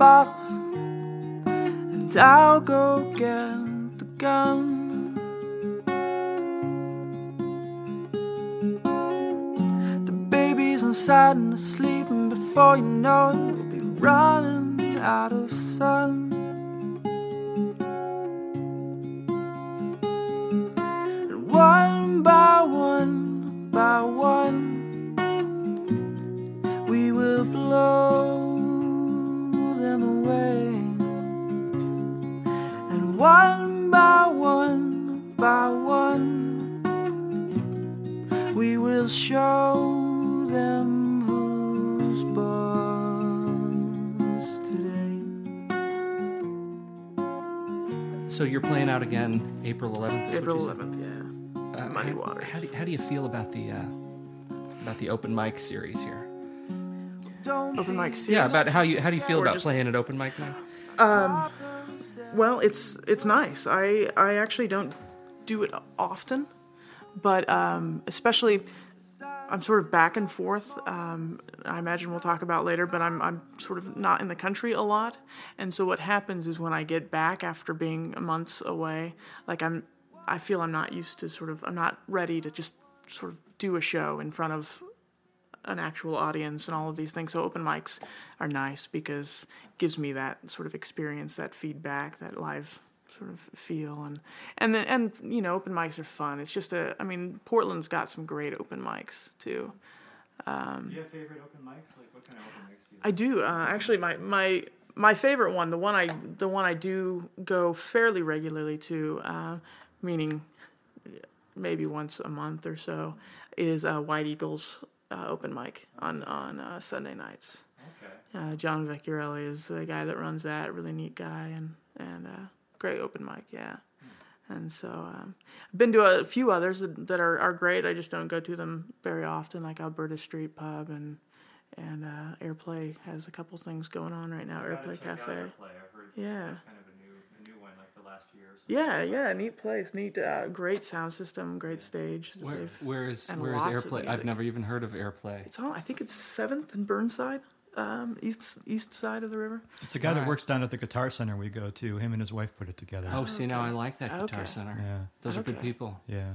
bottles, and I'll go get the gun. The baby's inside and asleep, and before you know it, we'll be running out of sun. Again April 11th. Is April what you said? 11th, yeah. Uh, Muddy how- Waters. How do, how do you feel about the uh, about the open mic series here? Open mic series. Yeah, about how you how do you feel Or about just- playing at open mic night? Well, it's it's nice. I I actually don't do it often, but um, especially I'm sort of back and forth. Um, I imagine we'll talk about later, but I'm I'm sort of not in the country a lot, and so what happens is when I get back after being months away, like I'm I feel I'm not used to sort of I'm not ready to just sort of do a show in front of an actual audience and all of these things. So open mics are nice because it gives me that sort of experience, that feedback, that live sort of feel and and then and you know open mics are fun. It's just a I mean Portland's got some great open mics too. Do you have favorite open mics? Like what kind of open mics do you? I do uh, actually my my my favorite one, the one I the one I do go fairly regularly to, uh, meaning maybe once a month or so, is uh, White Eagles uh, open mic on on uh, Sunday nights. Okay. Uh, John Vecchiarelli is the guy that runs that. Really neat guy and and uh, great open mic, yeah. And so um, I've been to a few others that, that are, are great. I just don't go to them very often, like Alberta Street Pub and and uh, Airplay has a couple things going on right now. Airplay check out Cafe. Airplay. I've heard Yeah. that's kind of a new, new one, like the last year. Yeah, yeah, neat place, neat, uh, great sound system, great stage. Where, where is where is AirPlay? I've never even heard of AirPlay. It's on. I think it's Seventh and Burnside, um, east east side of the river. It's a guy Alright. that works down at the Guitar Center we go to. Him and his wife put it together. Oh, see now I like that Guitar Okay. Center. Yeah. Those are good people. Yeah.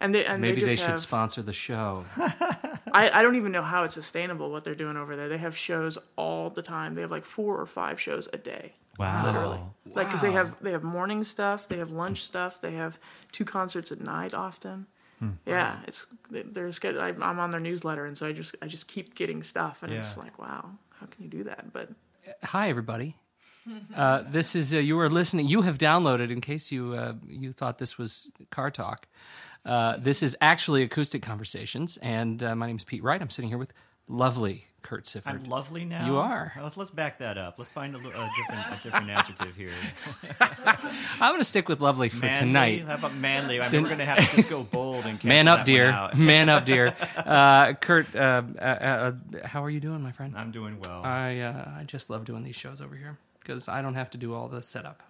And they and Maybe they, they, should have, sponsor the show. I, I don't even know how it's sustainable what they're doing over there. They have shows all the time. They have like four or five shows a day. Wow. Literally. Like because they have they have morning stuff, they have lunch stuff, they have two concerts at night often. Yeah, it's there's good. I, I'm on their newsletter, and so I just I just keep getting stuff, and it's like wow, how can you do that? But Hi, everybody. Uh, this is uh, you are listening. You have downloaded, in case you uh, you thought this was car talk. Uh, this is actually acoustic conversations, and uh, my name is Pete Wright. I'm sitting here with lovely Kurt Sifford. I'm lovely now. You are. Let's let's back that up. Let's find a, a different a different adjective here. I'm going to stick with lovely for Manly? tonight. How about manly? I mean, we're gonna have to just go bold and Man up, dear. Man up, dear. Uh, Kurt, uh, uh, uh, how are you doing, my friend? I'm doing well. I uh, I just love doing these shows over here because I don't have to do all the setup.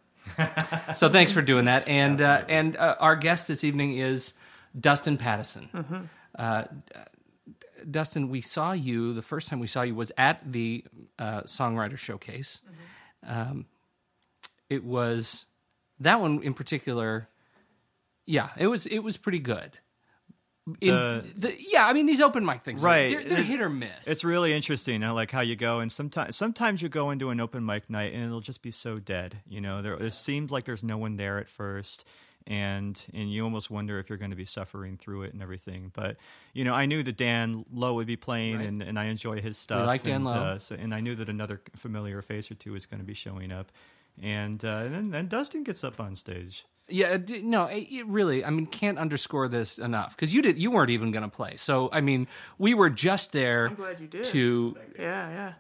so thanks for doing that. And uh, and uh, our guest this evening is Dustin Pattison. Uh, Dustin, we saw you the first time we saw you was at the uh, songwriter showcase. Um, it was that one in particular. Yeah, it was it was pretty good. In, The- the, yeah, I mean these open mic things, Right. They're, they're hit or miss. It's really interesting, I like how you go, and sometimes sometimes you go into an open mic night and it'll just be so dead. You know, there it seems like there's no one there at first, and and you almost wonder if you're going to be suffering through it and everything. But you know, I knew that Dan Lowe would be playing, Right. and, and I enjoy his stuff. like Dan and, Lowe. Uh, so, and I knew that another familiar face or two was going to be showing up, and uh, and then and Dustin gets up on stage. Yeah, no, it it really. I mean, can't underscore this enough because you did. You weren't even going to play. So, I mean, we were just there I'm glad you did. to. yeah, yeah.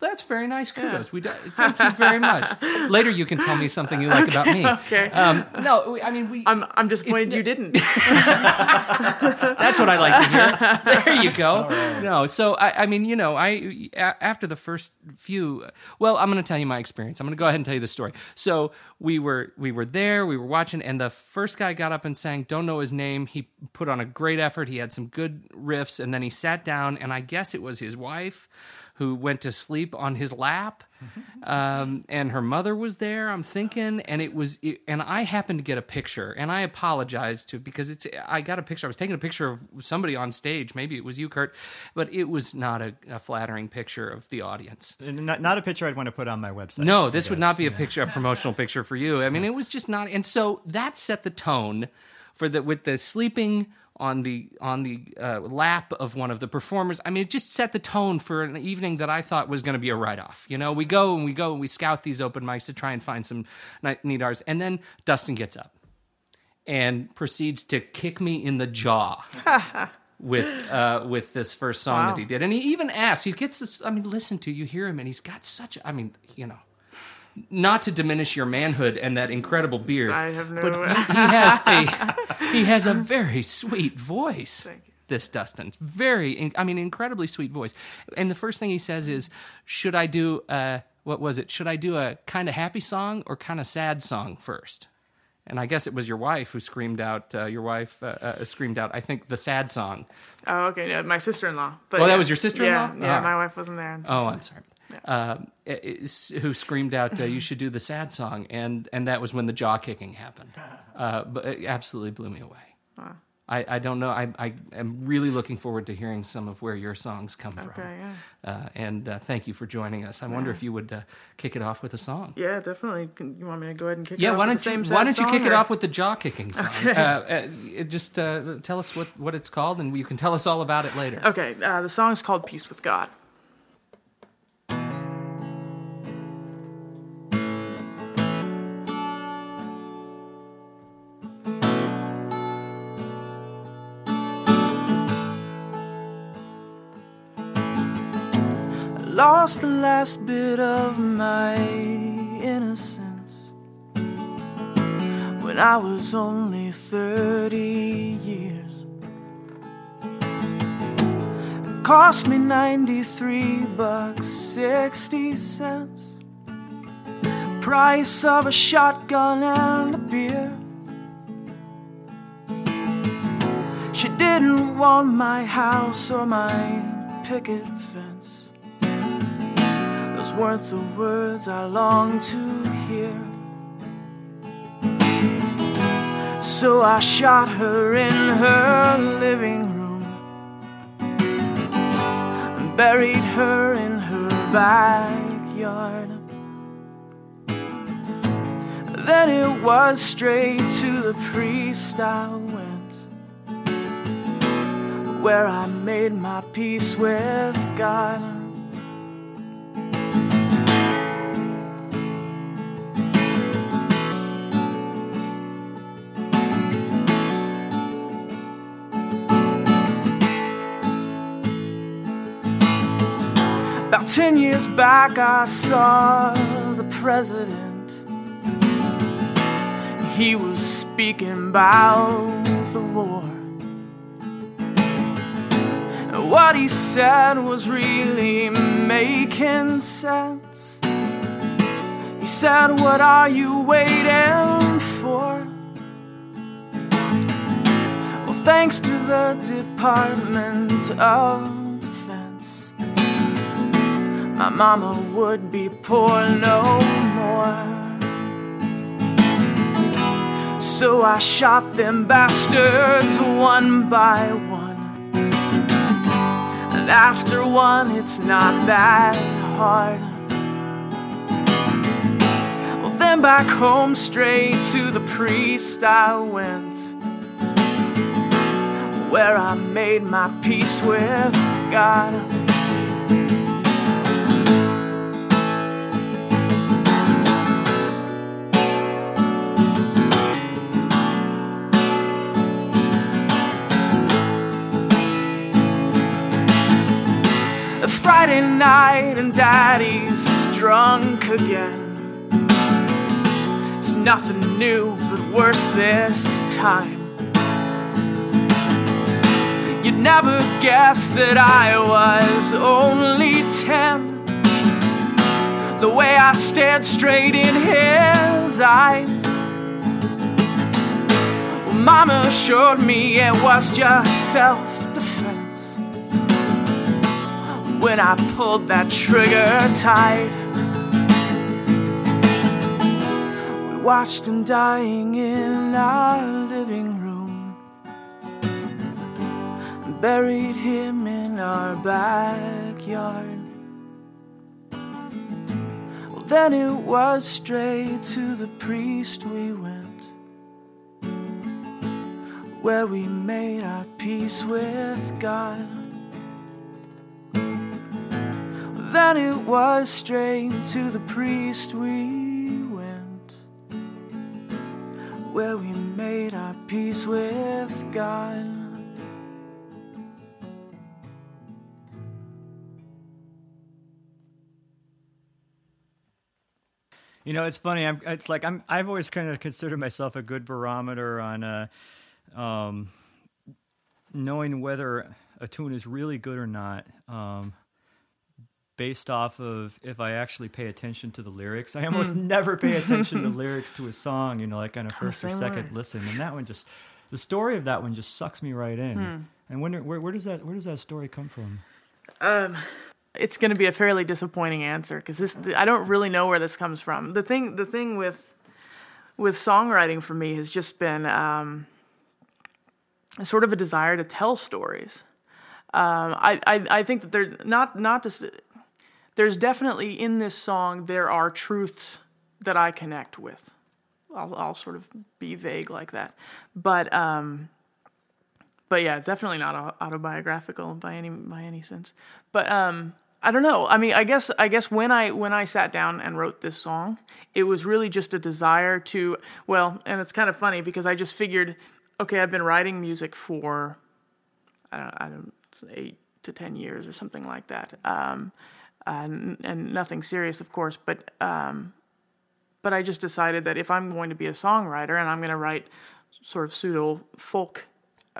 That's very nice. Kudos. We do, thank you very much. Later, you can tell me something you like about me. Okay. Um, no, we- I mean, we. I'm I'm disappointed you didn't. That's what I like to hear. There you go. No, so I, I mean, you know, I after the first few, well, I'm going to tell you my experience. I'm going to go ahead and tell you the story. So we were we were there, we were watching, and the first guy got up and sang. Don't know his name. He put on a great effort. He had some good riffs, and then he sat down, and I guess it was his wife who went to sleep on his lap, um, and her mother was there. I'm thinking, and it was, and I happened to get a picture, and I apologize to because it's. I got a picture. I was taking a picture of somebody on stage. Maybe it was you, Kurt, but it was not a, a flattering picture of the audience. Not, not a picture I'd want to put on my website. No, this would not be a picture, a promotional picture for you. I mean, it was just not, and so that set the tone for the with the sleeping on the on the uh, lap of one of the performers. I mean, it just set the tone for an evening that I thought was going to be a write off. You know, we go and we go and we scout these open mics to try and find some neat artists, and then Dustin gets up and proceeds to kick me in the jaw. with uh, with this first song Wow. that he did, and he even asks, He gets this. I mean, listen to you hear him, and he's got such. I mean, you know, not to diminish your manhood and that incredible beard. I have no- But he, he has a he has a very sweet voice. Thank you. This Dustin, very. I mean, incredibly sweet voice. And the first thing he says is, "Should I do uh what was it? Should I do a kind of happy song or kind of sad song first? And I guess it was your wife who screamed out. Uh, your wife uh, uh, screamed out. I think the sad song. Oh, okay. Yeah, my sister-in-law. But Oh, that was your sister-in-law? Yeah, yeah. Alright. My wife wasn't there. Oh, I'm sorry. Uh, who screamed out, uh, "You should do the sad song," and and that was when the jaw kicking happened. Uh, but it absolutely blew me away. I, I don't know. I, I am really looking forward to hearing some of where your songs come from. Okay, yeah. Uh, and uh, thank you for joining us. I wonder if you would uh, kick it off with a song. Yeah, definitely. You want me to go ahead and kick? it Yeah, off why with don't you Why don't you kick song, it off with the jaw kicking song? Uh, uh, just uh, tell us what, what it's called, and you can tell us all about it later. Okay, uh, the song is called "Peace with God." Lost the last bit of my innocence. When I was only 30 years. cost me 93 bucks 60 cents. Price of a shotgun and a beer. She didn't want my house or my picket fence weren't the words i longed to hear so i shot her in her living room and buried her in her backyard. Then it was straight to the priest I went, where I made my peace with God. Ten years back, I saw the president. He was speaking about the war. What he said was really making sense. He said, What are you waiting for? Well, thanks to the Department of. My mama would be poor no more. So I shot them bastards one by one. And after one, it's not that hard. Well, then back home, straight to the priest I went. Where I made my peace with God. Night and daddy's drunk again. It's nothing new, but worse this time. You'd never guess that I was only ten. The way I stared straight in his eyes. Well, Mama assured me it was just self when I pulled that trigger tight. We watched him dying in our living room and buried him in our backyard. Well, then it was straight to the priest we went where we made our peace with God. Then it was straight to the priest we went, where we made our peace with God. You know, it's funny. I'm, it's like I'm. I've always kind of considered myself a good barometer on uh, um, knowing whether a tune is really good or not, um, based off of if I actually pay attention to the lyrics. I almost never pay attention to lyrics to a song. You know, like on a first or second way. listen, and that one just the story of that one just sucks me right in. And wonder where, where does that where does that story come from? it's going to be a fairly disappointing answer because this I don't really know where this comes from. The thing the thing with with songwriting for me has just been um, sort of a desire to tell stories. Um, I, I I think that there not not just there's definitely in this song there are truths that I connect with. I'll, I'll sort of be vague like that, but um, but yeah, definitely not autobiographical by any by any sense. But um, I don't know. I mean, I guess I guess when I when I sat down and wrote this song, it was really just a desire to well, and it's kind of funny because I just figured, okay, I've been writing music for I don't, I don't eight to ten years or something like that, um, and, and nothing serious, of course, but um, but I just decided that if I'm going to be a songwriter and I'm going to write sort of pseudo folk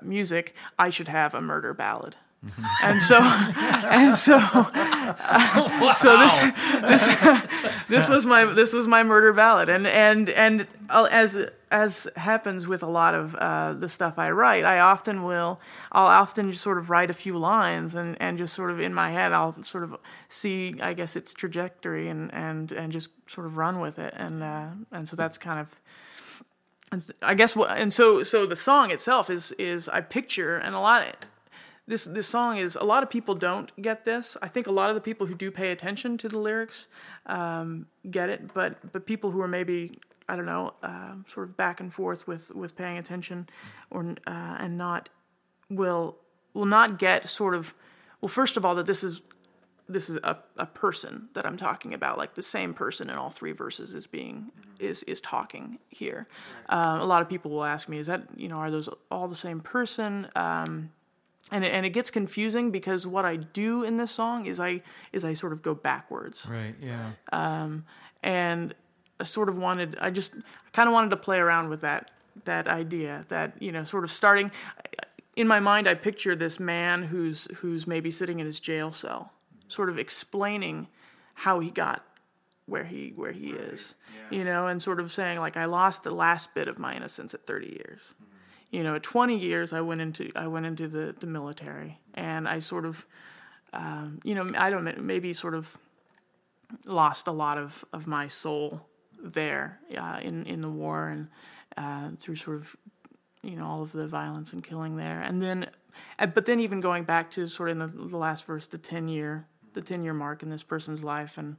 music, I should have a murder ballad. And so, and so, so this, this, this was my this was my murder ballad, and and and as as happens with a lot of uh, the stuff I write, I often will I'll often just sort of write a few lines, and and just sort of in my head I'll sort of see I guess its trajectory, and and and just sort of run with it, and uh, and so that's kind of I guess what and so so the song itself is is I picture and a lot this this song is a lot of people don't get this. I think a lot of the people who do pay attention to the lyrics um, get it, but but people who are maybe I don't know uh, sort of back and forth with with paying attention or uh, and not will will not get sort of well first of all that this is this is a, a person that I'm talking about, like the same person in all three verses is being is is talking here. Um, a lot of people will ask me, is that you know are those all the same person? Um, and it, and it gets confusing because what I do in this song is I is I sort of go backwards Right. Yeah. Um, and I sort of wanted I just kind of wanted to play around with that that idea that you know sort of starting in my mind I picture this man who's who's maybe sitting in his jail cell sort of explaining how he got where he where he is you know and sort of saying like I lost the last bit of my innocence at 30 years you know at 20 years I went into I went into the the military and I sort of um, you know I don't maybe sort of lost a lot of, of my soul there uh, in in the war and uh, through sort of you know all of the violence and killing there. And then uh, but then even going back to sort of in the, the last verse the 10 year the 10 year mark in this person's life and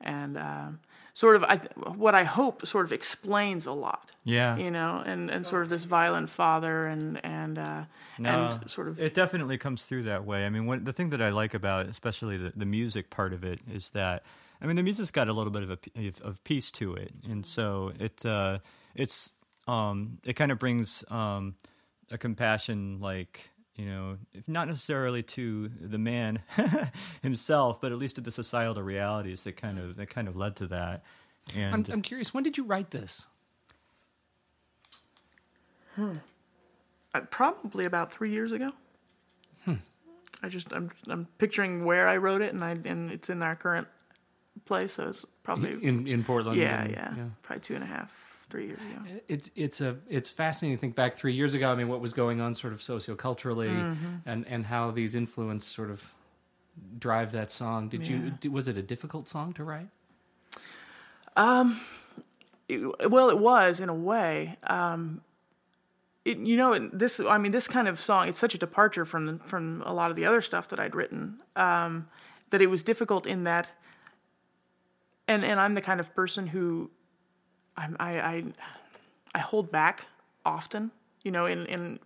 and uh, sort of I, what I hope sort of explains a lot Yeah. you know and, and sort of this violent father and and uh, No, and sort of it definitely comes through that way. I mean, one, the thing that I like about, especially the, the music part of it, is that I mean, the music's got a little bit of a of peace to it, and so it uh, it's um, it kind of brings um, a compassion, like you know, if not necessarily to the man himself, but at least to the societal realities that kind of that kind of led to that. And I'm, I'm curious. When did you write this? uh, probably about three years ago. Hmm. I just I'm I'm picturing where I wrote it, and I and it's in our current place, so it's probably In in Portland. yeah, and- yeah probably two and a half, three years ago. It's it's a it's fascinating to think back three years ago. I mean, what was going on sort of socioculturally, Mm-hmm. and and how these influence sort of drive that song. Did Yeah. you? Was it a difficult song to write? It- well, it was in a way. Um, it, you know, this. I mean, this kind of song. It's such a departure from from a lot of the other stuff that I'd written. Um, that it was difficult in that. And and I'm the kind of person who, I'm I I, I hold back often. You know, in in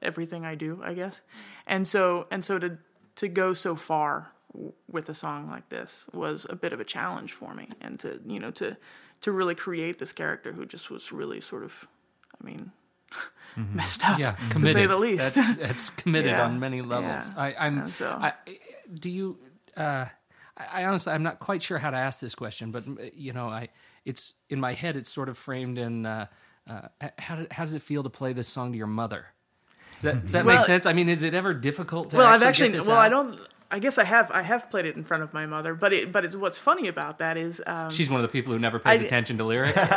everything I do, I guess. And so and so to to go so far with a song like this was a bit of a challenge for me and to you know to to really create this character who just was really sort of i mean messed up Yeah, to committed. say the least That's, that's committed Yeah, on many levels. yeah. I, I'm. So- I, do you? Uh, I, honestly, I'm not quite sure how to ask this question, but you know, I it's in my head. It's sort of framed in. Uh, uh, how, do, how does it feel to play this song to your mother? Does that, does that Well- make sense? I mean, is it ever difficult to? well actually i've actually well i don't i guess i have i have played it in front of my mother but it but it's what's funny about that is um, She's one of the people who never pays I- attention to lyrics.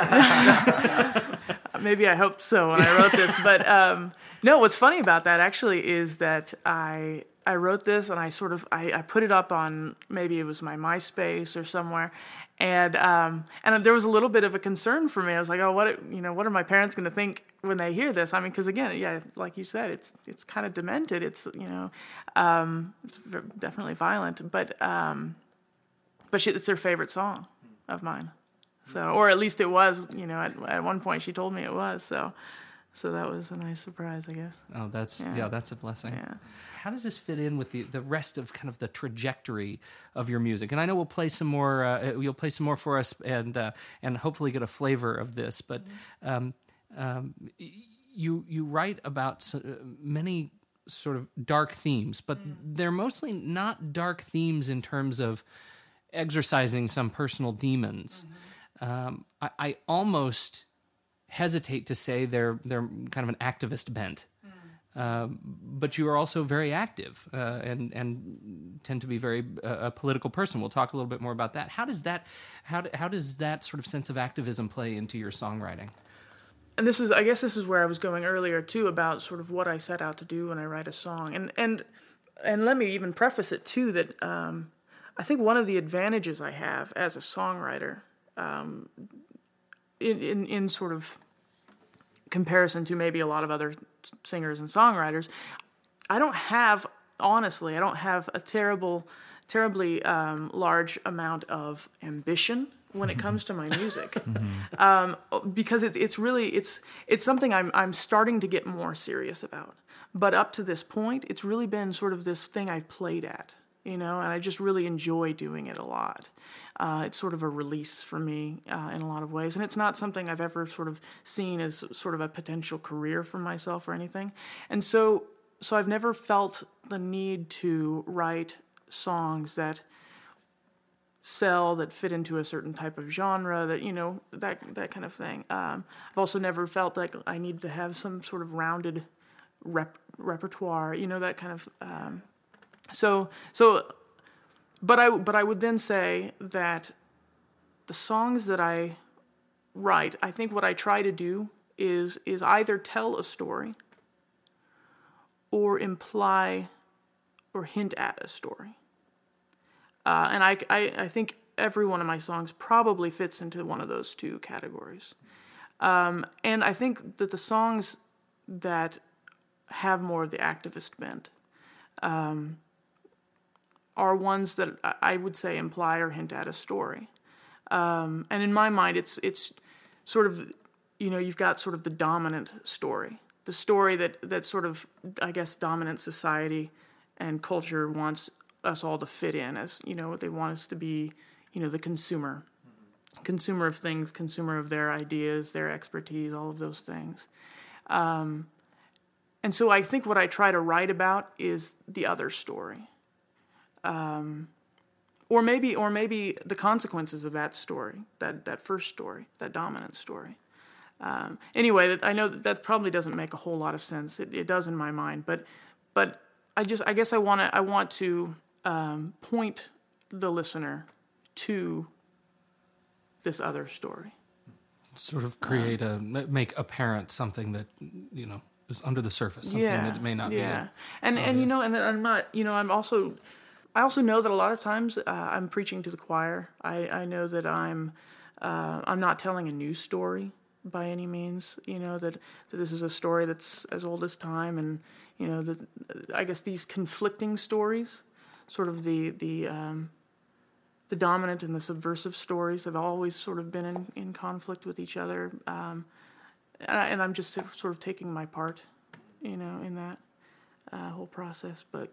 maybe I hoped so when I wrote this, but um, no. What's funny about that actually is that I I wrote this and I sort of I, I put it up on maybe it was my MySpace or somewhere, and um, and there was a little bit of a concern for me. I was like, oh, what you know, what are my parents going to think when they hear this? I mean, because again, yeah, like you said, it's it's kind of demented. It's you know, um, it's definitely violent, but um, but she, it's their favorite song of mine. So, or at least it was, you know, at, at one point she told me it was. So, so that was a nice surprise, I guess. Oh, that's yeah. Yeah. that's a blessing. Yeah. How does this fit in with the, the rest of kind of the trajectory of your music? And I know we'll play some more. Uh, you'll play some more for us, and uh, and hopefully get a flavor of this. But um, um, you you write about uh, many sort of dark themes, but they're mostly not dark themes in terms of exercising some personal demons. Um, I, I almost hesitate to say they're they're kind of an activist bent. Um, but you are also very active uh, and and tend to be very uh, a political person. We'll talk a little bit more about that. How does that how do, how does that sort of sense of activism play into your songwriting? And this is, I guess, this is where I was going earlier too about sort of what I set out to do when I write a song. And and and let me even preface it too that um, I think one of the advantages I have as a songwriter, um, in, in in sort of comparison to maybe a lot of other singers and songwriters, I don't have honestly, I don't have a terrible, terribly um, large amount of ambition when it comes to my music, um, because it, it's really it's it's something I'm I'm starting to get more serious about. But up to this point, it's really been sort of this thing I've played at, you know, and I just really enjoy doing it a lot. Uh, it's sort of a release for me uh, in a lot of ways, and it's not something I've ever sort of seen as sort of a potential career for myself or anything. And so, so I've never felt the need to write songs that sell that fit into a certain type of genre that you know that that kind of thing. Um, I've also never felt like I need to have some sort of rounded rep- repertoire, you know that kind of. Um, so so, but I but I would then say that the songs that I write, I think what I try to do is is either tell a story or imply or hint at a story. Uh, and I, I, I think every one of my songs probably fits into one of those two categories. Um, and I think that the songs that have more of the activist bent um, are ones that I- would say imply or hint at a story. Um, and in my mind, it's it's sort of you know you've got sort of the dominant story, the story that that sort of I guess dominant society and culture wants us all to fit in as you know they want us to be you know the consumer consumer of things consumer of their ideas their expertise all of those things um, and so i think what i try to write about is the other story um, or maybe or maybe the consequences of that story that that first story that dominant story um, anyway i know that, that probably doesn't make a whole lot of sense it, it does in my mind but but i just i guess i want to i want to um, point the listener to this other story Sort of create a ma- make apparent something that you know is under the surface, something that may not yeah. be. and and you know, and I'm not, you know, I'm also I also know that a lot of times uh, I'm preaching to the choir. I, I know that I'm uh, I'm not telling a new story by any means. You know that, that this is a story that's as old as time, and you know that I guess these conflicting stories, sort of the the um, the dominant and the subversive stories have always sort of been in, in conflict with each other, um, and, I, I'm just sort of taking my part, you know, in that uh, whole process. But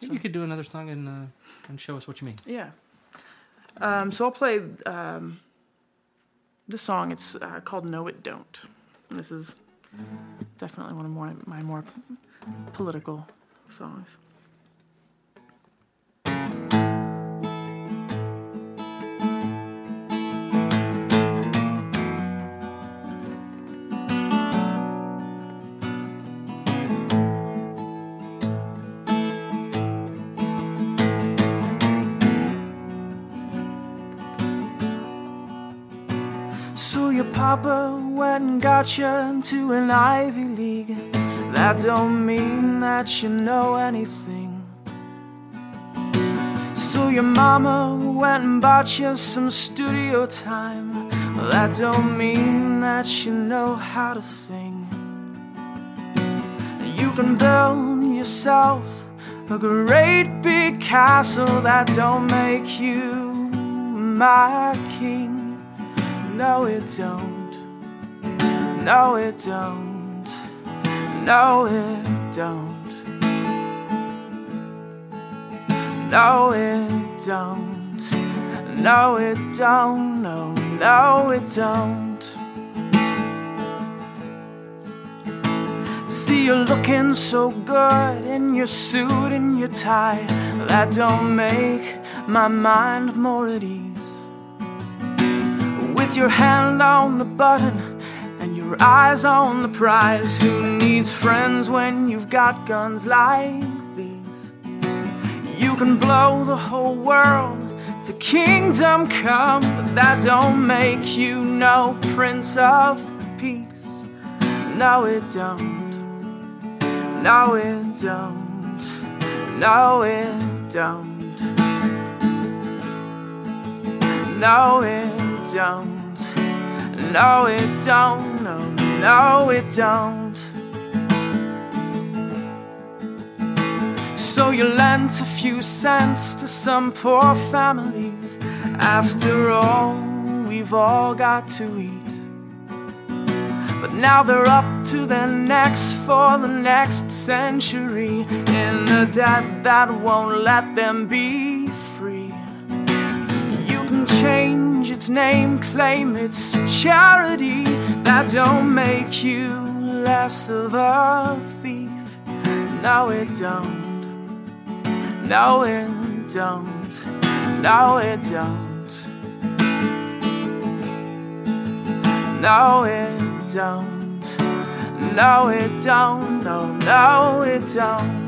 Maybe you could do another song and uh, and show us what you mean. yeah, um, so I'll play um, this song. It's uh, called "No It Don't." This is definitely one of more, my more political songs. Papa went and got you into an Ivy League. That don't mean that you know anything. So your mama went and bought you some studio time. That don't mean that you know how to sing. You can build yourself a great big castle that don't make you my king. No, it don't. No, it don't. No, it don't. No, it don't. No, it don't. No, no, it don't. See you're looking so good in your suit and your tie. That don't make my mind more at ease with your hand on the button your eyes on the prize. Who needs friends when you've got guns like these? You can blow the whole world to kingdom come, but that don't make you no prince of peace. No, it don't. No, it don't. No, it don't. No, it don't. No, it don't. No, it don't. So you lent a few cents to some poor families. After all, we've all got to eat. But now they're up to their necks for the next century in a debt that won't let them be free. You can change its name, claim it's charity. That don't make you less of a thief. No, it don't. No, it don't. No, it don't. No, it don't. No, it don't. No, no, it don't.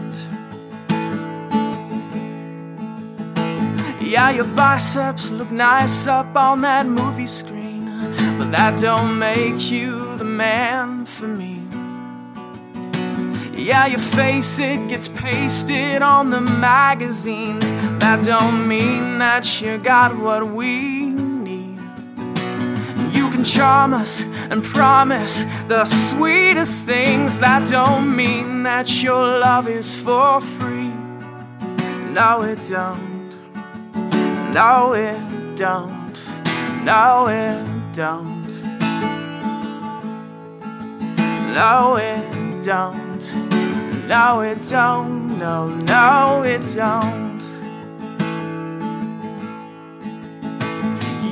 Yeah, your biceps look nice up on that movie screen, but that don't make you the man for me. Yeah, your face it gets pasted on the magazines. That don't mean that you got what we need. You can charm us and promise the sweetest things. That don't mean that your love is for free. No, it don't. No, it don't. No, it don't. No, it don't. No, it don't. No, no, it don't.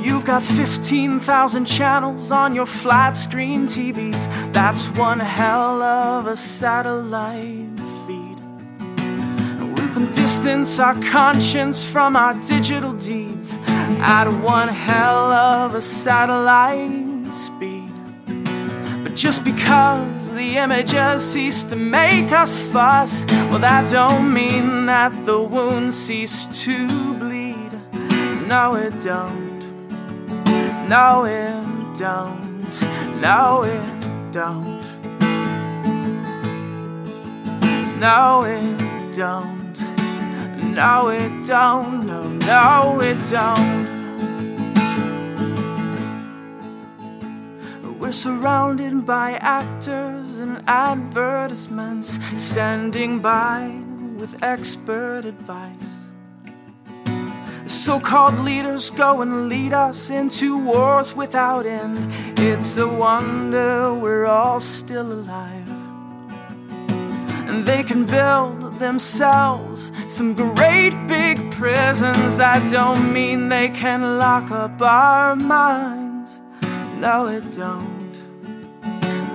You've got 15,000 channels on your flat screen TVs. That's one hell of a satellite feed. We can distance our conscience from our digital deeds at one hell of a satellite speed. But just because the images cease to make us fuss, well, that don't mean that the wounds cease to bleed. No, it don't. No, it don't. No, it don't. No, it don't. No, it don't. No, no, it don't. We're surrounded by actors and advertisements, standing by with expert advice. So called leaders go and lead us into wars without end. It's a wonder we're all still alive. And they can build themselves some great big prisons. That don't mean they can lock up our minds. No, it don't.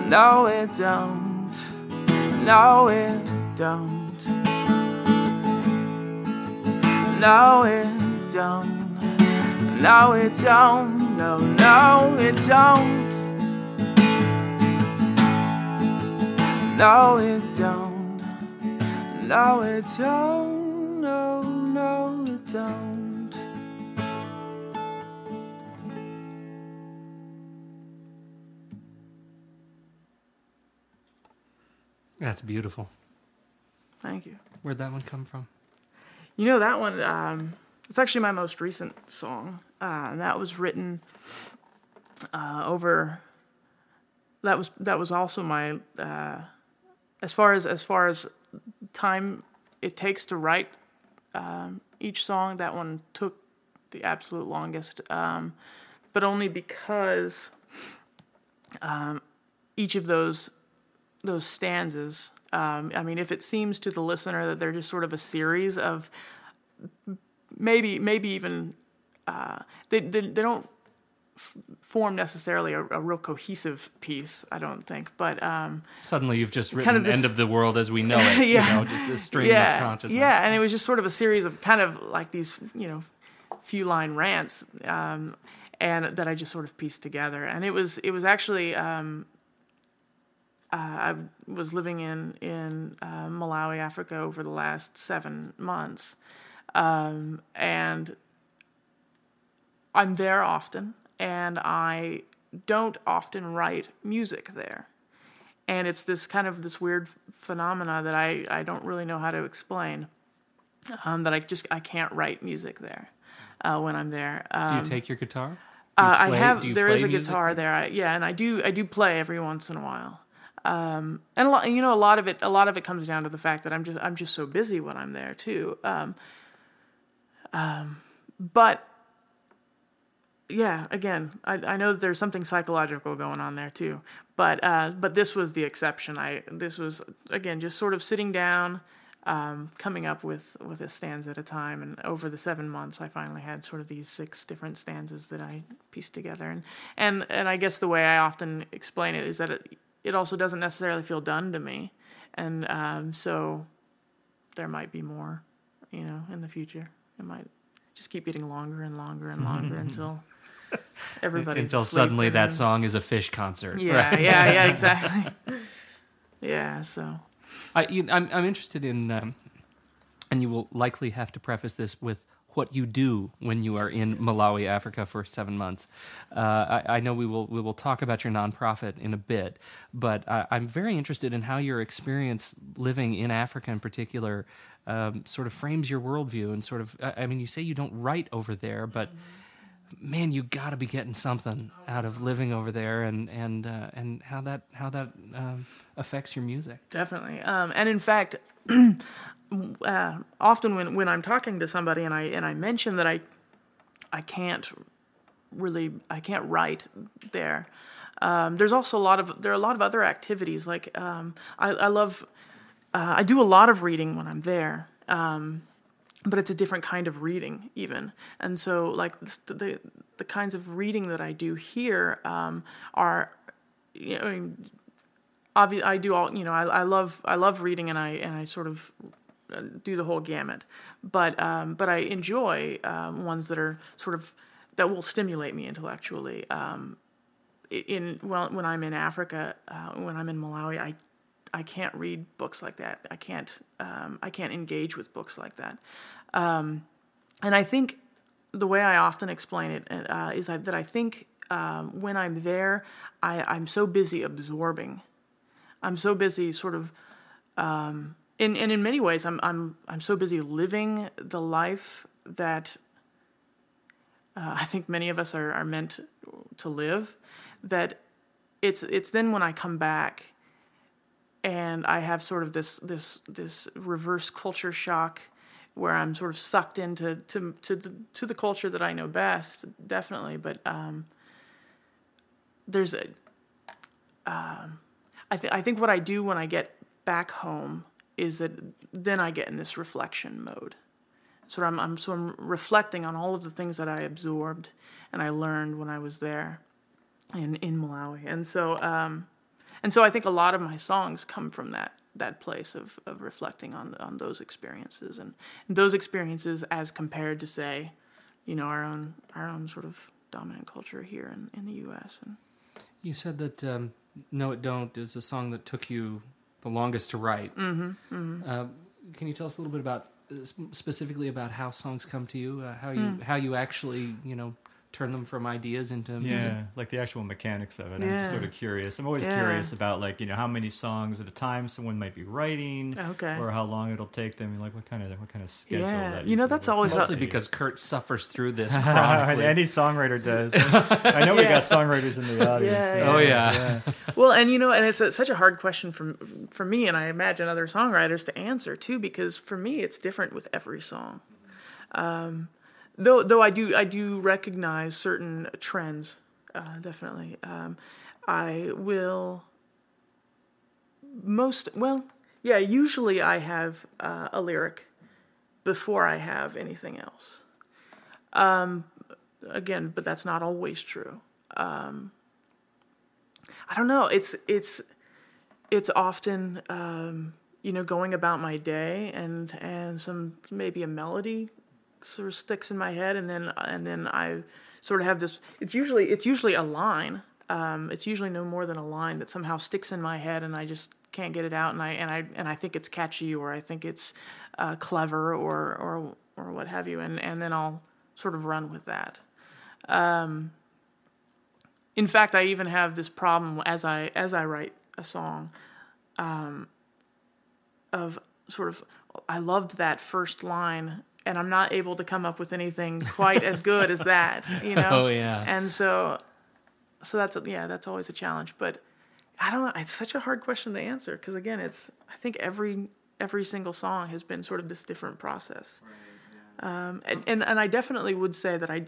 No, it don't. No, it don't. No, it don't. No, it don't. No, no, it don't. No, it don't. No, it don't. No, no, it don't. That's beautiful. Thank you. Where'd that one come from? You know that one. Um, it's actually my most recent song, uh, and that was written uh, over. That was that was also my uh, as far as as far as time it takes to write um, each song. That one took the absolute longest, um, but only because um, each of those those stanzas. Um, I mean, if it seems to the listener that they're just sort of a series of maybe maybe even uh, they, they they don't f- form necessarily a, a real cohesive piece. I don't think, but um, Suddenly you've just written Kind of this- End of the World as we know it. Yeah. You know, just this stream yeah, of consciousness. yeah, and it was just sort of a series of kind of like these you know few line rants, um, and that I just sort of pieced together, and it was it was actually. Um, uh, I was living in in uh, Malawi, Africa, over the last seven months, um, and I'm there often, and I don't often write music there, and it's this kind of this weird phenomena that I I don't really know how to explain. Um, that I just I can't write music there uh, when I'm there. Um, Do you take your guitar? You uh, I have. There play is a guitar there. I, yeah, and I do. I do play every once in a while. Um, and a lot, you know, a lot of it. A lot of it comes down to the fact that I'm just. I'm just so busy when I'm there too. Um, um, but yeah, again, I, I know there's something psychological going on there too. But uh, but this was the exception. I this was again just sort of sitting down, um, coming up with with a stanza at a time. And over the seven months, I finally had sort of these six different stanzas that I pieced together. And and and I guess the way I often explain it is that it it also doesn't necessarily feel done to me, and um, so there might be more, you know, in the future. It might just keep getting longer and longer and longer until everybody's Until suddenly that song is a Phish concert. yeah, right? yeah, yeah, exactly. yeah, so I, you, I'm, I'm interested in, um, and you will likely have to preface this with what you do when you are in Malawi, Africa, for seven months. Uh, I, I know we will we will talk about your nonprofit in a bit, but I, I'm very interested in how your experience living in Africa, in particular, um, sort of frames your worldview and sort of. I I mean, you say you don't write over there, but man, you got to be getting something out of living over there, and and uh, and how that how that um, affects your music. definitely. Um, and in fact, uh, often when, when I'm talking to somebody and I and I mention that I I can't really I can't write there. Um, there's also a lot of there are a lot of other activities like um, I, I love uh, I do a lot of reading when I'm there. Um, but it's a different kind of reading even and so like the the, the kinds of reading that i do here um, are you know, I mean, obvi- I do all you know I, I love I love reading and I and I sort of do the whole gamut. But um, but I enjoy um, ones that are sort of that will stimulate me intellectually. Um, in well when I'm in Africa uh, when I'm in Malawi I I can't read books like that. I can't um, I can't engage with books like that. Um, and I think the way I often explain it uh, is that I think um, when I'm there, I, I'm so busy absorbing. I'm so busy sort of um, in and in many ways, I'm I'm I'm so busy living the life that uh, I think many of us are, are meant to live. That it's it's then when I come back and I have sort of this this this reverse culture shock where I'm sort of sucked into to to the, to the culture that I know best, definitely. But um, there's a um, I think I think what I do when I get back home is that then I get in this reflection mode. So I'm I'm so I'm reflecting on all of the things that I absorbed and I learned when I was there in in Malawi, and so um, and so I think a lot of my songs come from that that place of, of reflecting on on those experiences and, and those experiences as compared to say, you know, our own our own sort of dominant culture here in, in the U.S. And You said that um, "No It Don't" is a song that took you the longest to write. Mm-hmm, Uh, can you tell us a little bit about uh, specifically about how songs come to you, uh, how you how you actually you know turn them from ideas into music? Yeah, like the actual mechanics of it. I'm just sort of curious. I'm always Yeah. curious about like you know how many songs at a time someone might be writing, Okay. or how long it'll take them. Like what kind of what kind of schedule. Yeah, that you know, that's always out a- Mostly for because Kurt suffers through this chronically. Any songwriter does. I know we got songwriters in the audience. Yeah, Oh, yeah. well, and you know, and it's a, such a hard question for for me, and I imagine other songwriters to answer too, because for me, it's different with every song. Um, though, though I do I do recognize certain trends, uh, definitely. Um, I will most well, yeah. Usually, I have uh, a lyric before I have anything else. Um, again, but that's not always true. I don't know. It's it's it's often um, you know going about my day and and some maybe a melody sort of sticks in my head and then and then I sort of have this. It's usually it's usually a line. Um, it's usually no more than a line that somehow sticks in my head and I just can't get it out and I and I and I think it's catchy or I think it's uh, clever or or or what have you and and then I'll sort of run with that in fact, I even have this problem as I as I write a song, um, of sort of I loved that first line, and I'm not able to come up with anything quite as good as that, you know. Oh, yeah. And so, so that's yeah, that's always a challenge. But I don't know. It's such a hard question to answer because again, it's I think every every single song has been sort of this different process. Um, and, and and I definitely would say that I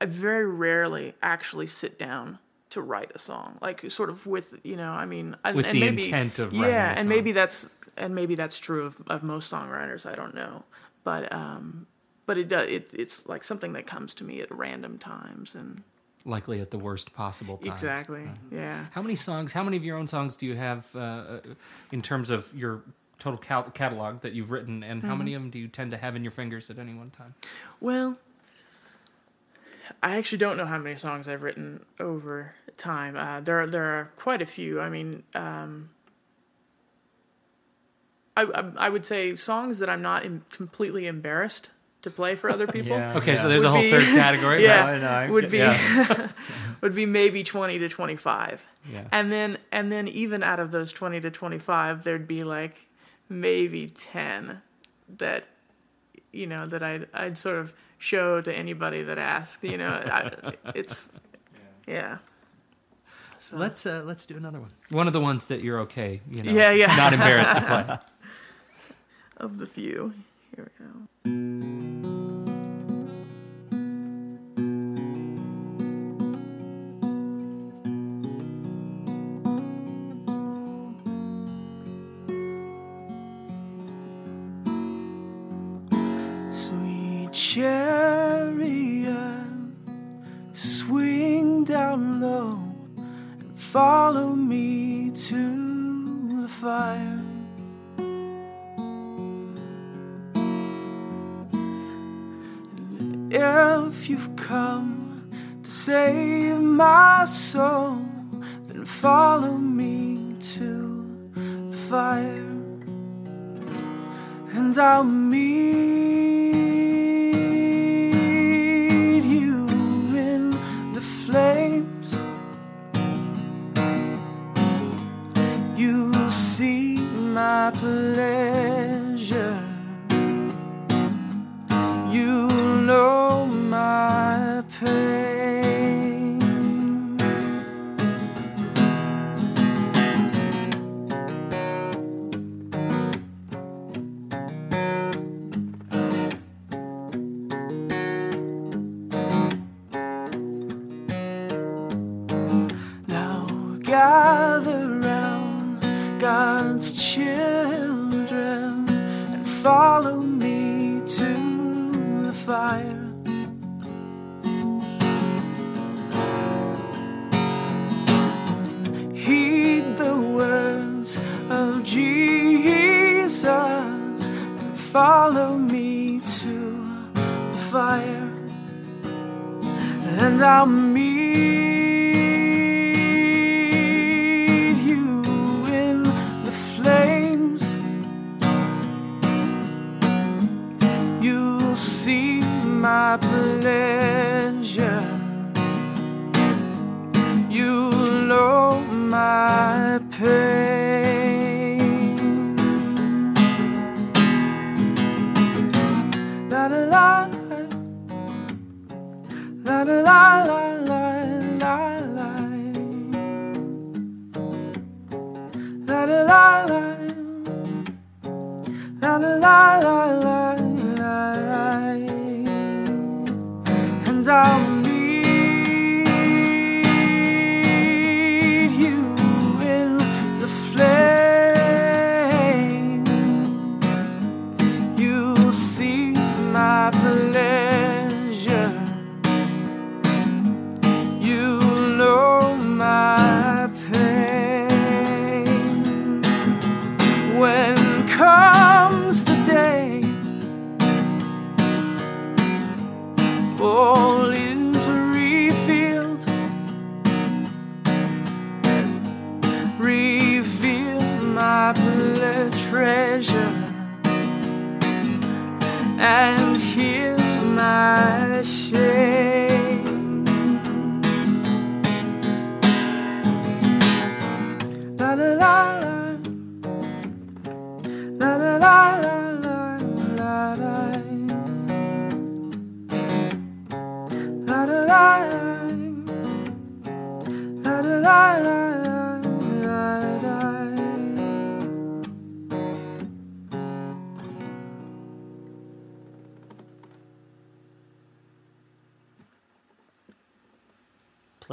I very rarely actually sit down to write a song, like sort of with you know, I mean, and- With and the maybe, intent of writing yeah, a and maybe that's and maybe that's true of, of most songwriters. I don't know, but um, but it does it, it's like something that comes to me at random times and Likely at the worst possible time. exactly, yeah. How many songs? How many of your own songs do you have uh, uh, in terms of your total cal- catalog that you've written, and Mm-hmm. how many of them do you tend to have in your fingers at any one time? Well, I actually don't know how many songs I've written over time. Uh, there, are, there are quite a few. I mean, um, I, I, I would say songs that I'm not em- completely embarrassed to play for other people. Yeah. Okay, so there's a whole be- third category. Yeah, I know, I would be yeah. would be maybe twenty to twenty five. Yeah. And then and then even out of those twenty to twenty five, there'd be like maybe ten that you know that I'd I'd sort of show to anybody that asked. You know, I, it's yeah. So, Let's uh, let's do another one. One of the ones that you're okay, you know, Yeah, yeah. not embarrassed to play. Of the few. Here we go. Sweet chariot, swing down low and follow me to the fire. If you've come to save my soul, then follow me to the fire, and I'll meet you in the flames. You see my place.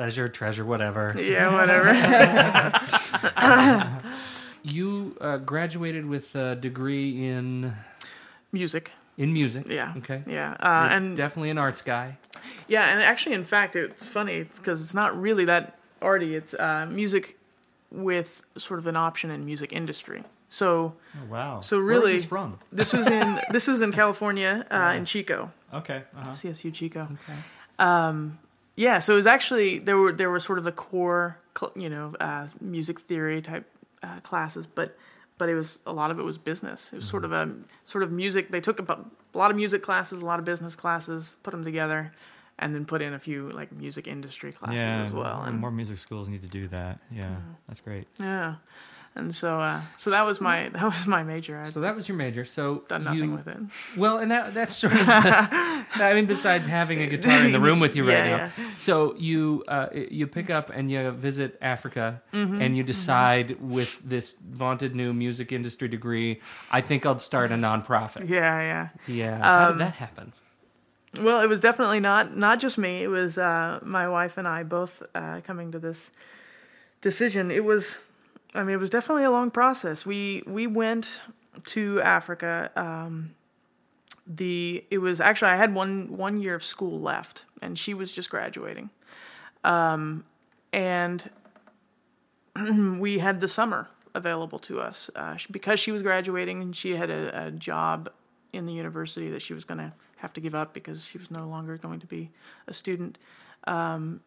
Pleasure, treasure, whatever. Yeah, whatever. You uh, graduated with a degree in Music. in music. Yeah. Okay. Yeah. Uh, and definitely an arts guy. Yeah, and actually, in fact, it's funny because it's not really that arty. It's uh, music with sort of an option in music industry. So Oh, wow. So Where's really- this from? this was in this was in California, uh, in Chico, Okay. Uh-huh. CSU Chico. Okay. Yeah, so it was actually there were there were sort of the core, cl- you know, uh, music theory type uh, classes, but but it was a lot of it was business. It was sort of a sort of music. They took about a lot of music classes, a lot of business classes, put them together, and then put in a few like music industry classes Yeah, as well. and And more music schools need to do that. Yeah, that's great. yeah, and so uh, so that was my that was my major. I've So that was your major. So done nothing you, with it. Well, and that that's sort of. I mean, besides having a guitar in the room with you right Yeah, now, so you uh, you pick up and you visit Africa, Mm-hmm, and you decide with this vaunted new music industry degree, I think I'll start a nonprofit. Yeah, yeah. Yeah, how Um, did that happen? Well, it was definitely not not just me. It was uh, my wife and I both uh, coming to this decision. It was, I mean, it was definitely a long process. We we went to Africa. Um, the it was actually I had one one year of school left, and she was just graduating, um, and we had the summer available to us uh, because she was graduating and she had a, a job in the university that she was going to have to give up because she was no longer going to be a student. Um,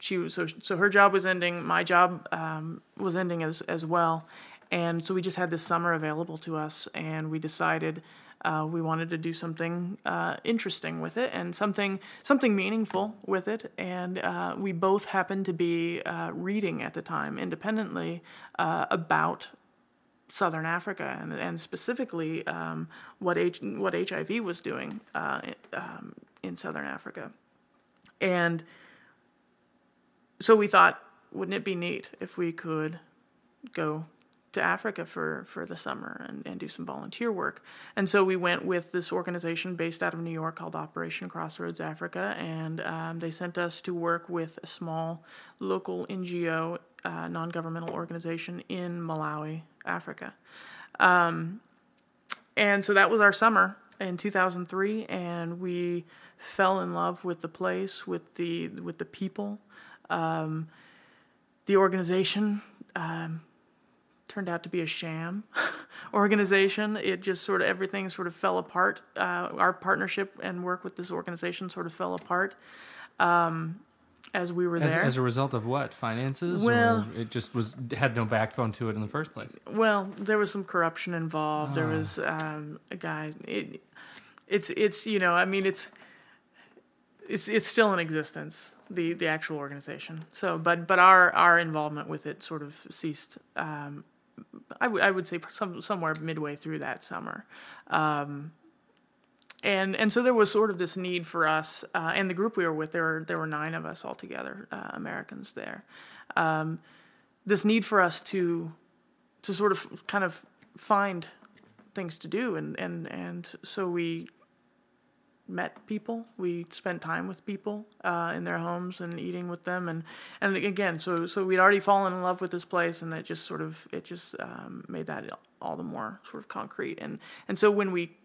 she was so so her job was ending. My job um, was ending as as well, and so we just had this summer available to us, and we decided uh, we wanted to do something uh, interesting with it and something something meaningful with it. And uh, we both happened to be uh, reading at the time independently uh, about Southern Africa and, and specifically um, what H, what HIV was doing uh, um, in Southern Africa, and so we thought, wouldn't it be neat if we could go to Africa for, for the summer and, and do some volunteer work. And so we went with this organization based out of New York called Operation Crossroads Africa, and um, they sent us to work with a small local NGO, uh, non governmental organization in Malawi, Africa. Um, and so that was our summer in 2003, and we fell in love with the place, with the with the people. Um, the organization um, turned out to be a sham organization. It just sort of everything sort of fell apart. Uh, our partnership and work with this organization sort of fell apart um, as we were As, there. as a result of what? Finances? Well- or it just was had no backbone to it in the first place. Well, there was some corruption involved. There Ah. was um, a guy. It, it's it's you know I mean it's it's it's still in existence the the actual organization. So but but our our involvement with it sort of ceased. Um, I would I would say some somewhere midway through that summer. Um, and and so there was sort of this need for us uh, and the group we were with there were there were nine of us altogether uh, Americans there um, this need for us to to sort of kind of find things to do and and and so we met people. We spent time with people uh, in their homes and eating with them. And and again so so we'd already fallen in love with this place and that just sort of it just um, made that all the more sort of concrete. And and so when we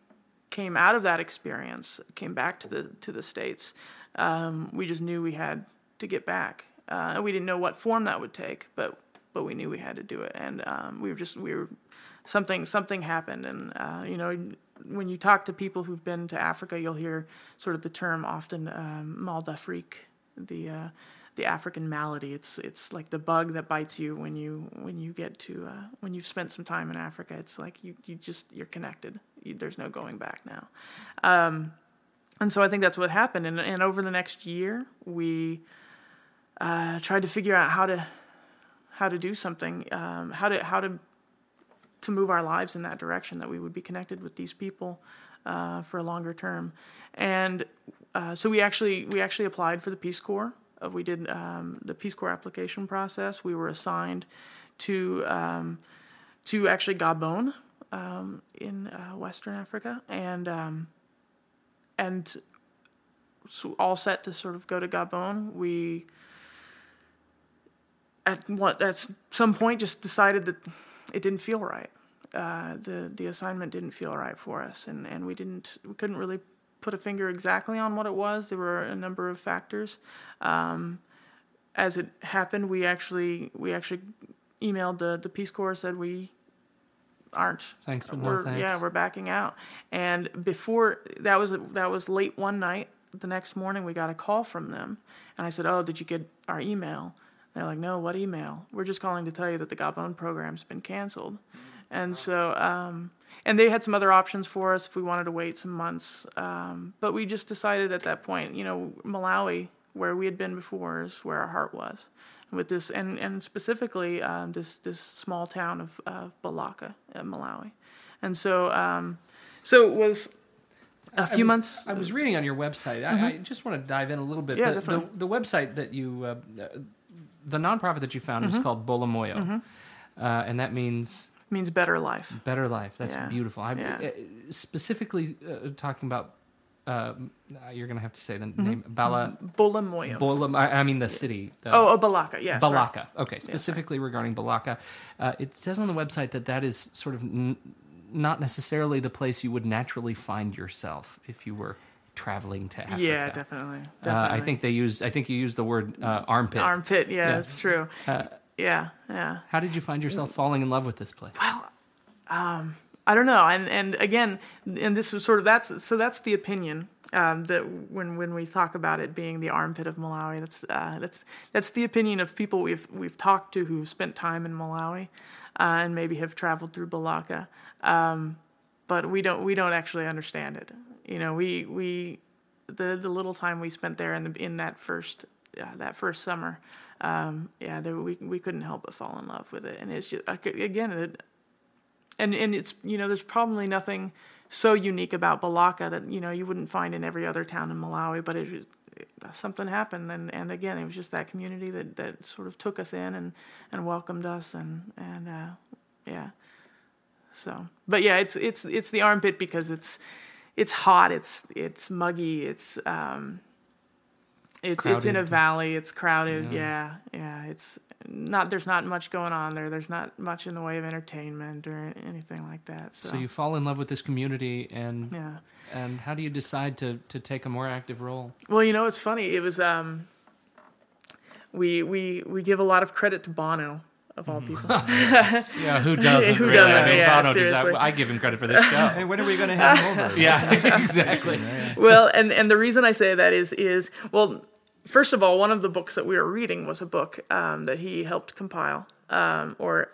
came out of that experience came back to the to the states um, we just knew we had to get back. Uh, we didn't know what form that would take but but we knew we had to do it. And um, we were just we were something something happened. And uh, you know when you talk to people who've been to Africa you'll hear sort of the term often um, mal d'Afrique the uh, the African malady. It's it's like the bug that bites you when you when you get to uh, when you've spent some time in Africa. It's like you, you just you're connected. You, there's no going back now. Um, and so I think that's what happened. And, and over the next year we uh, tried to figure out how to how to do something, um, how to how to to move our lives in that direction that we would be connected with these people uh, for a longer term, and uh, so we actually we actually applied for the Peace Corps. Uh, we did um, the Peace Corps application process. We were assigned to um, to actually Gabon um, in uh, Western Africa, and um, and so all set to sort of go to Gabon. We at what at some point just decided that it didn't feel right. Uh, the the assignment didn't feel right for us, and, and we didn't we couldn't really put a finger exactly on what it was. There were a number of factors. Um, as it happened, we actually we actually emailed the the Peace Corps said we aren't Thanks, but we're, thanks. Yeah, we're backing out. And before that was that was late one night. The next morning, we got a call from them, and I said, "Oh, did you get our email?" They're like, "No, what email? We're just calling to tell you that the Gabon program's been canceled." And so, um, and they had some other options for us if we wanted to wait some months. Um, but we just decided at that point, you know, Malawi, where we had been before, is where our heart was. With this, and and specifically um, this this small town of of Balaka, Malawi, and so um, so it was a few was- months. I was reading on your website. I, I just want to dive in a little bit. Yeah, the, the, definitely. the website that you, uh, the nonprofit that you founded Mm-hmm. is called Bolamoyo, uh, and that means means better life. better life. That's Yeah, beautiful. I, yeah. uh, specifically uh, talking about. Um, uh, you're gonna have to say the Mm-hmm. name Bala Bolamoyo. Bolam. I, I mean the city. The, oh, oh, Balaka. Sorry. Balaka. Okay, specifically regarding Balaka, uh, it says on the website that that is sort of n- not necessarily the place you would naturally find yourself if you were traveling to Africa. Yeah, definitely. Uh, I think they used. I think you used the word uh, armpit. armpit. Yeah, Yeah. Uh, that's true. Yeah, yeah. How did you find yourself falling in love with this place? Well, I don't know, and and again, and this is sort of that's so that's the opinion um, that when when we talk about it being the armpit of Malawi, that's uh, that's that's the opinion of people we've we've talked to who've spent time in Malawi, uh, and maybe have traveled through Balaka, um, but we don't we don't actually understand it. You know, we we the the little time we spent there in the in that first uh, that first summer, um, yeah, there, we we couldn't help but fall in love with it, and it's just again it, and and it's you know there's probably nothing so unique about Balaka that you know you wouldn't find in every other town in Malawi, but it, it something happened, and, and again it was just that community that, that sort of took us in and, and welcomed us, and and uh, yeah. So, but yeah, it's it's it's the armpit because it's it's hot, it's it's muggy, it's um, it's it's in a valley, it's crowded. Yeah. yeah, It's not there's not much going on there. There's not much in the way of entertainment or anything like that. So, So you fall in love with this community, and yeah. and how do you decide to to take a more active role? Well, you know, it's funny. It was um, we we we give a lot of credit to Bono of all people. Yeah, who doesn't? Who really? doesn't? I mean, Yeah, Bono deserves- seriously. I give him credit for this show. Hey, when are we going to have him over? yeah, exactly. well, and and the reason I say that is is well, first of all, one of the books that we were reading was a book um, that he helped compile, um, or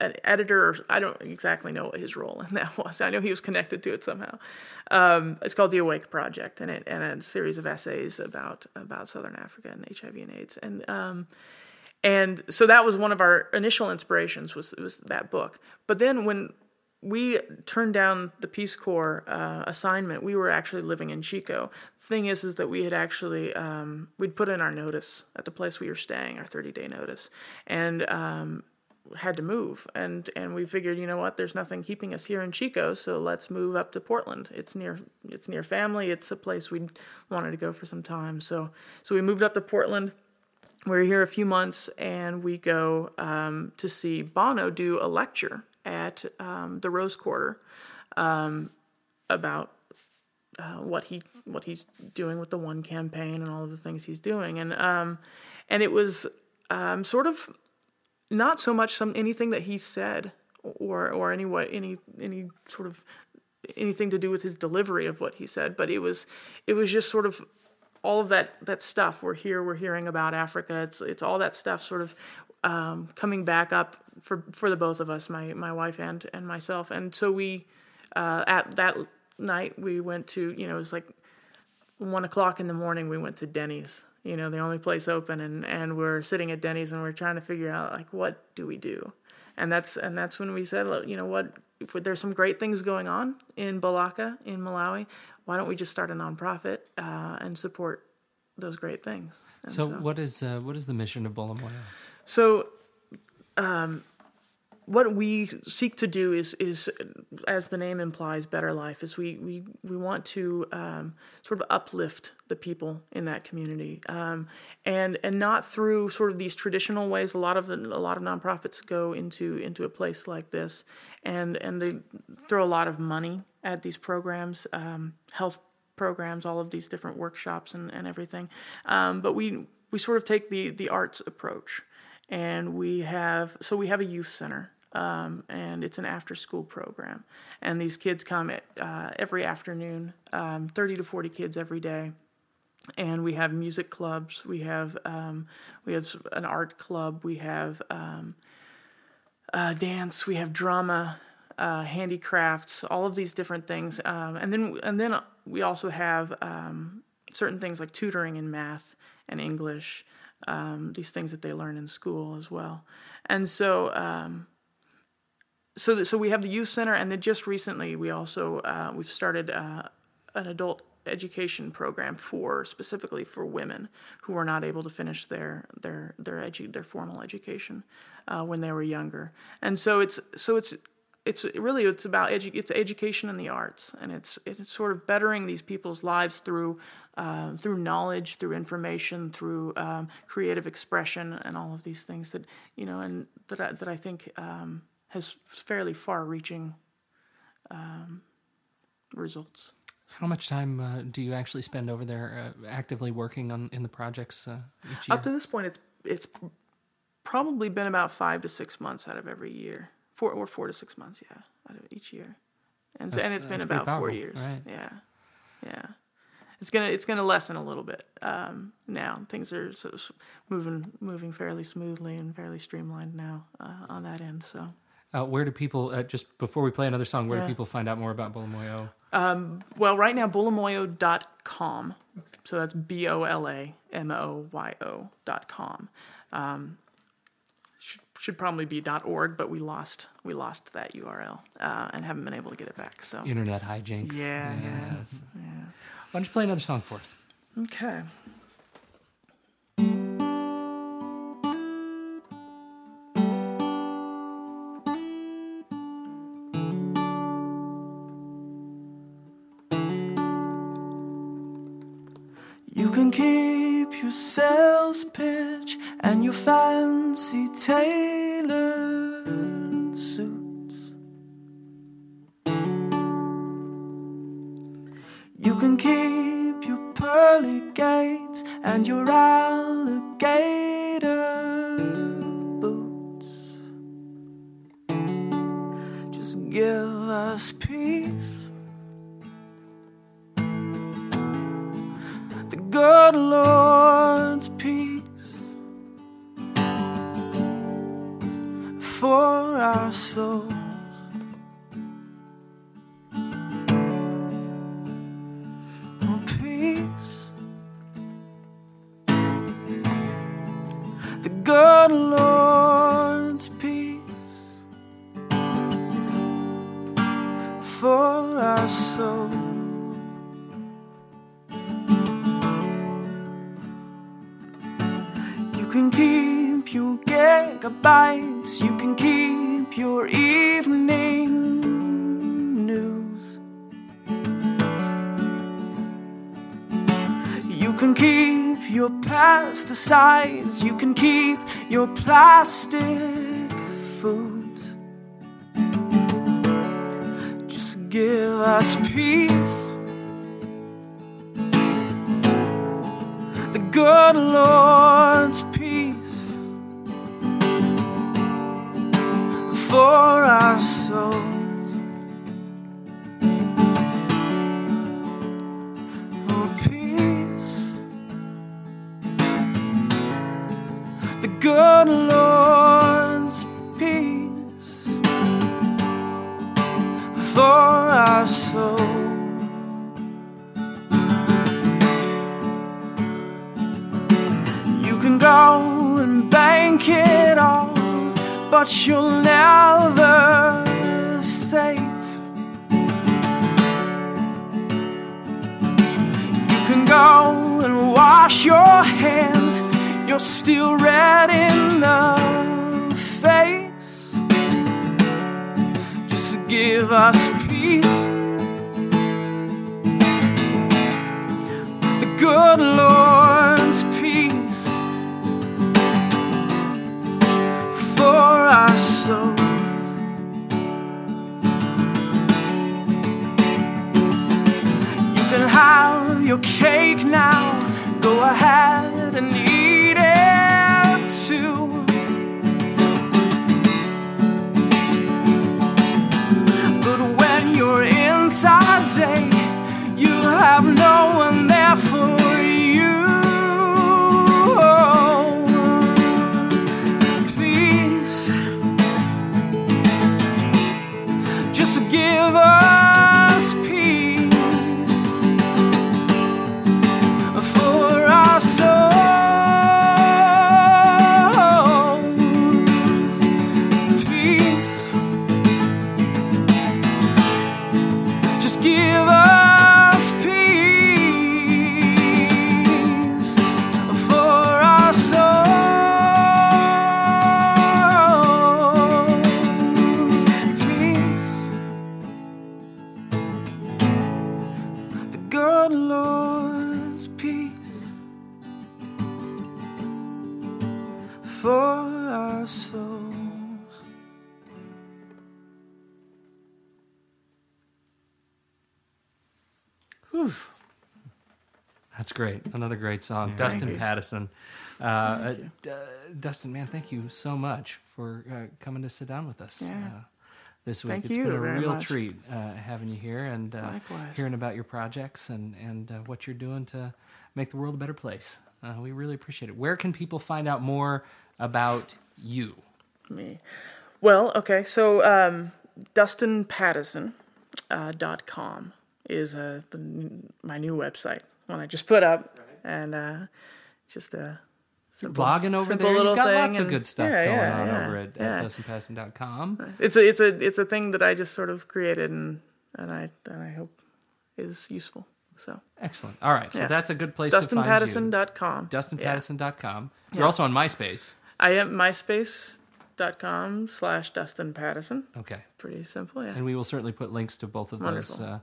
an editor. Or, I don't exactly know what his role in that was. I know he was connected to it somehow. Um, it's called the Awake Project, and it and a series of essays about about Southern Africa and HIV and AIDS, and um, and so that was one of our initial inspirations was was that book. But then when we turned down the Peace Corps uh, assignment, we were actually living in Chico. Thing is, is that we had actually um, we'd put in our notice at the place we were staying, our thirty day notice, and um, had to move. And and we figured, you know what, there's nothing keeping us here in Chico, so let's move up to Portland. It's near it's near family. It's a place we wanted to go for some time. So so we moved up to Portland we're here a few months and we go um, to see Bono do a lecture at um, the Rose Quarter um, about uh, what he what he's doing with the One campaign and all of the things he's doing, and um, and it was um, sort of not so much some anything that he said or or any way any any sort of anything to do with his delivery of what he said, but it was it was just sort of all of that that stuff we're here we're hearing about Africa. It's it's all that stuff sort of um, coming back up for for the both of us my my wife and and myself. And so we uh, at that night we went to you know it was like one o'clock in the morning we went to Denny's you know the only place open. And and we're sitting at Denny's and we're trying to figure out like what do we do? And that's and that's when we said you know what? If there's some great things going on in Balaka in Malawi why don't we just start a nonprofit uh, and support those great things? And So, what is uh, what is the mission of Bolamoyo? so, um, what we seek to do is, is, as the name implies, better life. Is we we we want to um, sort of uplift the people in that community, um, and and not through sort of these traditional ways. A lot of the, a lot of nonprofits go into into a place like this, and and they throw a lot of money at these programs, um, health programs, all of these different workshops and, and everything. Um, but we we sort of take the the arts approach, and we have so we have a youth center. Um, and it's an after school program. And these kids come at, uh, every afternoon, um, 30 to 40 kids every day. And we have music clubs, we have, um, we have an art club, we have um, uh, dance, we have drama, uh, handicrafts, all of these different things. Um, and then and then we also have um, certain things like tutoring in math and English, um, these things that they learn in school as well. And so um, so th- so we have the youth center, and then just recently we also uh, we've started uh, an adult education program for specifically for women who were not able to finish their their their edu- their formal education uh, when they were younger, and so it's so it's it's really it's about edu- it's education in the arts, and it's it's sort of bettering these people's lives through um, through knowledge, through information, through um, creative expression, and all of these things that you know, and that I, that I think um, has fairly far-reaching um, results. How much time uh, do you actually spend over there uh, actively working on in the projects uh? Up to this point, it's it's probably been about five to six months out of every year, four or four to six months, yeah, out of each year, and so, and it's been about four years, right. yeah, yeah. It's gonna it's gonna lessen a little bit um, now. Things are so, s- moving moving fairly smoothly and fairly streamlined now uh, on that end. So. Uh, where do people uh, just before we play another song? Where Yeah. do people find out more about Bolamoyo? Well, right now, bolamoyo.com. So that's B O L A M O Y O dot com. Um, should probably be .org, but we lost we lost that URL uh, and haven't been able to get it back. So internet hijinks. Yeah, yeah, yeah. Why don't you play another song for us? Okay. You can keep your sales pitch and your fancy tape our pesticides, you can keep your plastic foods. Just give us peace. The good Lord's The good Another great song. Dustin Thank you. Pattison. Uh, uh, D- Dustin, man, thank you so much for uh, coming to sit down with us Yeah. uh, this week. Thank It's you been a real much. treat uh, having you here and uh, hearing about your projects and, and uh, what you're doing to make the world a better place. Uh, we really appreciate it. Where can people find out more about you? me. Well, okay, so um, Dustin Pattison uh, dot com is uh, the, my new website, one I just put up, and uh, just a simple, Blogging over simple there. little You've got lots of good stuff yeah, going yeah, on yeah, over at, yeah. at DustinPattison.com. It's a it's a it's a thing that I just sort of created and and I and I hope is useful. So Excellent. All right. So Yeah. that's a good place Dustin to find you. DustinPattison.com. Yeah. DustinPattison.com. You're also on MySpace. I am myspace.com slash Dustin Pattison. Okay. Pretty simple, yeah. And we will certainly put links to both of those uh,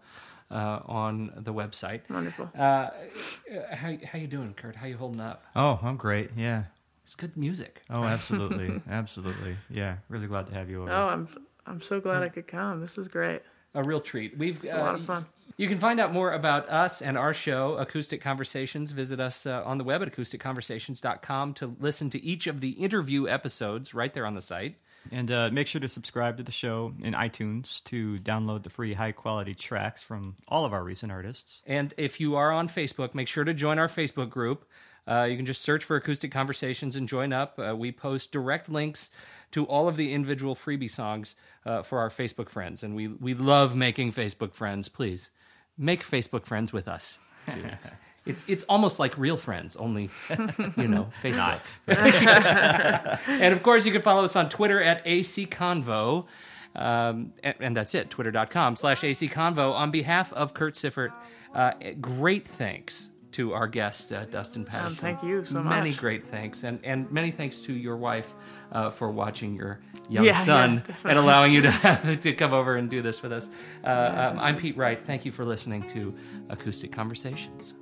uh, on the website. Wonderful. Uh, how how you doing, Kurt? How you holding up? Oh, I'm great. Yeah. It's good music. Oh, absolutely, absolutely. Yeah, really glad to have you over. Oh, I'm I'm so glad I could come. This is great. A real treat. We've It's a lot of fun. You can find out more about us and our show, Acoustic Conversations. Visit us uh, on the web at acousticconversations.com to listen to each of the interview episodes right there on the site. And uh, make sure to subscribe to the show in iTunes to download the free high quality tracks from all of our recent artists. And if you are on Facebook, make sure to join our Facebook group. Uh, you can just search for Acoustic Conversations and join up. Uh, we post direct links to all of the individual freebie songs uh, for our Facebook friends. And we, we love making Facebook friends. Please make Facebook friends with us. too. It's, it's, it's almost like real friends, only, you know, Facebook. and of course, you can follow us on Twitter at ACConvo. Um, and, and that's it, twitter.com slash ACConvo. On behalf of Kurt Siffert, uh, great thanks to our guest, uh, Dustin Pattison. thank you so much. Many great thanks. And, and many thanks to your wife uh, for watching your young Yeah, yeah, son definitely. and allowing you to, to come over and do this with us. Uh, um, I'm Pete Wright. Thank you for listening to Acoustic Conversations.